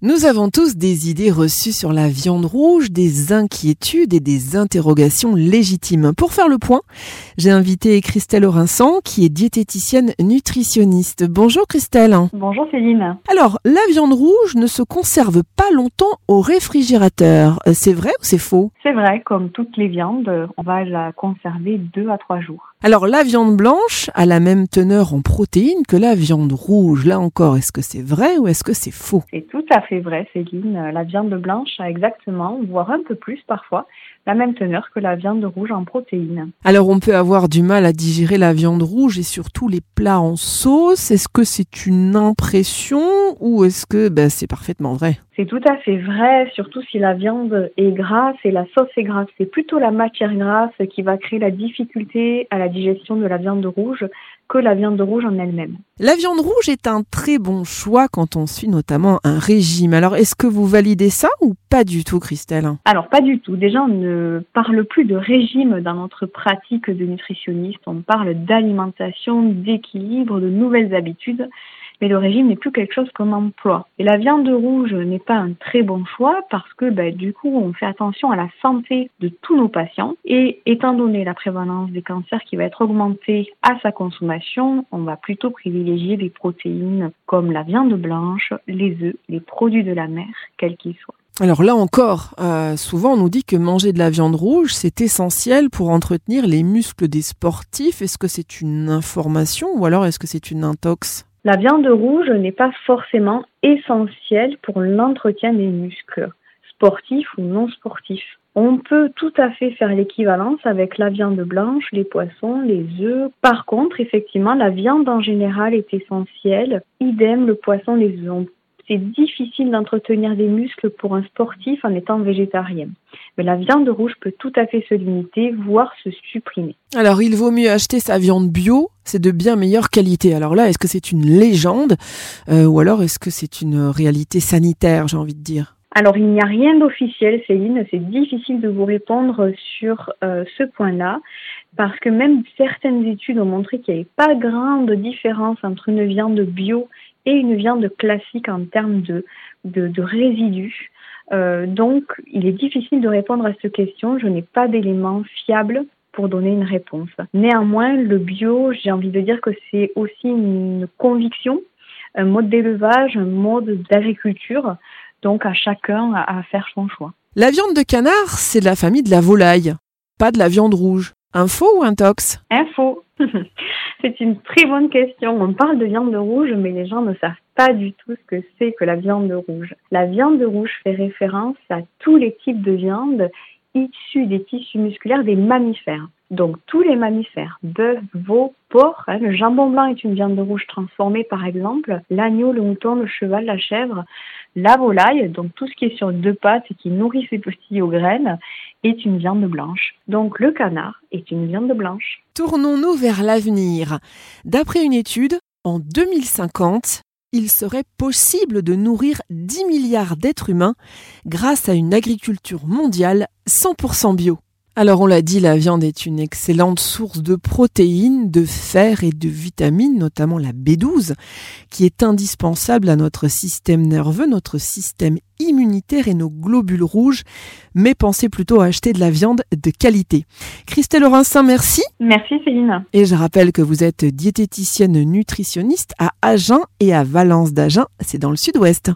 Nous avons tous des idées reçues sur la viande rouge, des inquiétudes et des interrogations légitimes. Pour faire le point, j'ai invité Christelle Orinsan, qui est diététicienne nutritionniste. Bonjour Christelle. Bonjour Céline. Alors, la viande rouge ne se conserve pas longtemps au réfrigérateur. Euh, c'est vrai ou c'est faux? C'est vrai, comme toutes les viandes, on va la conserver deux à trois jours. Alors, la viande blanche a la même teneur en protéines que la viande rouge. Là encore, est-ce que c'est vrai ou est-ce que c'est faux? C'est tout à fait vrai, Céline. La viande blanche a exactement, voire un peu plus parfois, la même teneur que la viande rouge en protéines. Alors, on peut avoir du mal à digérer la viande rouge et surtout les plats en sauce. Est-ce que c'est une impression ou est-ce que ben, c'est parfaitement vrai? C'est tout à fait vrai, surtout si la viande est grasse et la sauce est grasse. C'est plutôt la matière grasse qui va créer la difficulté à la digestion de la viande rouge que la viande rouge en elle-même. La viande rouge est un très bon choix quand on suit notamment un régime. Alors est-ce que vous validez ça ou pas du tout, Christelle? Alors pas du tout. Déjà, on ne parle plus de régime dans notre pratique de nutritionniste. On parle d'alimentation, d'équilibre, de nouvelles habitudes mais le régime n'est plus quelque chose qu'on emploie. Et la viande rouge n'est pas un très bon choix parce que ben, du coup, on fait attention à la santé de tous nos patients. Et étant donné la prévalence des cancers qui va être augmentée à sa consommation, on va plutôt privilégier des protéines comme la viande blanche, les œufs, les produits de la mer, quels qu'ils soient. Alors là encore, euh, souvent on nous dit que manger de la viande rouge, c'est essentiel pour entretenir les muscles des sportifs. Est-ce que c'est une information ou alors est-ce que c'est une intox? La viande rouge n'est pas forcément essentielle pour l'entretien des muscles, sportifs ou non sportifs. On peut tout à fait faire l'équivalence avec la viande blanche, les poissons, les œufs. Par contre, effectivement, la viande en général est essentielle. Idem, le poisson, les œufs c'est difficile d'entretenir des muscles pour un sportif en étant végétarien. Mais la viande rouge peut tout à fait se limiter, voire se supprimer. Alors, il vaut mieux acheter sa viande bio, c'est de bien meilleure qualité. Alors là, est-ce que c'est une légende euh, ou alors est-ce que c'est une réalité sanitaire, j'ai envie de dire? Alors, il n'y a rien d'officiel, Céline. C'est difficile de vous répondre sur euh, ce point-là, parce que même certaines études ont montré qu'il n'y avait pas grande différence entre une viande bio et une viande classique en termes de, de, résidus. Euh, donc, il est difficile de répondre à cette question. Je n'ai pas d'éléments fiables pour donner une réponse. Néanmoins, le bio, j'ai envie de dire que c'est aussi une conviction, un mode d'élevage, un mode d'agriculture. Donc, à chacun à faire son choix. La viande de canard, c'est de la famille de la volaille, pas de la viande rouge. Info ou intox? Info. c'est une très bonne question. On parle de viande rouge, mais les gens ne savent pas du tout ce que c'est que la viande rouge. La viande rouge fait référence à tous les types de viande issus des tissus musculaires des mammifères. Donc tous les mammifères, bœuf, veau, porc, hein, le jambon blanc est une viande rouge transformée par exemple, l'agneau, le mouton, le cheval, la chèvre, la volaille, donc tout ce qui est sur deux pattes et qui nourrit ses petits aux graines, est une viande blanche. Donc le canard est une viande blanche. Tournons-nous vers l'avenir. D'après une étude, en 2050, il serait possible de nourrir 10 milliards d'êtres humains grâce à une agriculture mondiale 100% bio. Alors on l'a dit, la viande est une excellente source de protéines, de fer et de vitamines, notamment la B12, qui est indispensable à notre système nerveux, notre système immunitaire et nos globules rouges. Mais pensez plutôt à acheter de la viande de qualité. Christelle Orincin, merci. Merci Céline. Et je rappelle que vous êtes diététicienne nutritionniste à Agen et à Valence d'Agen, c'est dans le sud-ouest.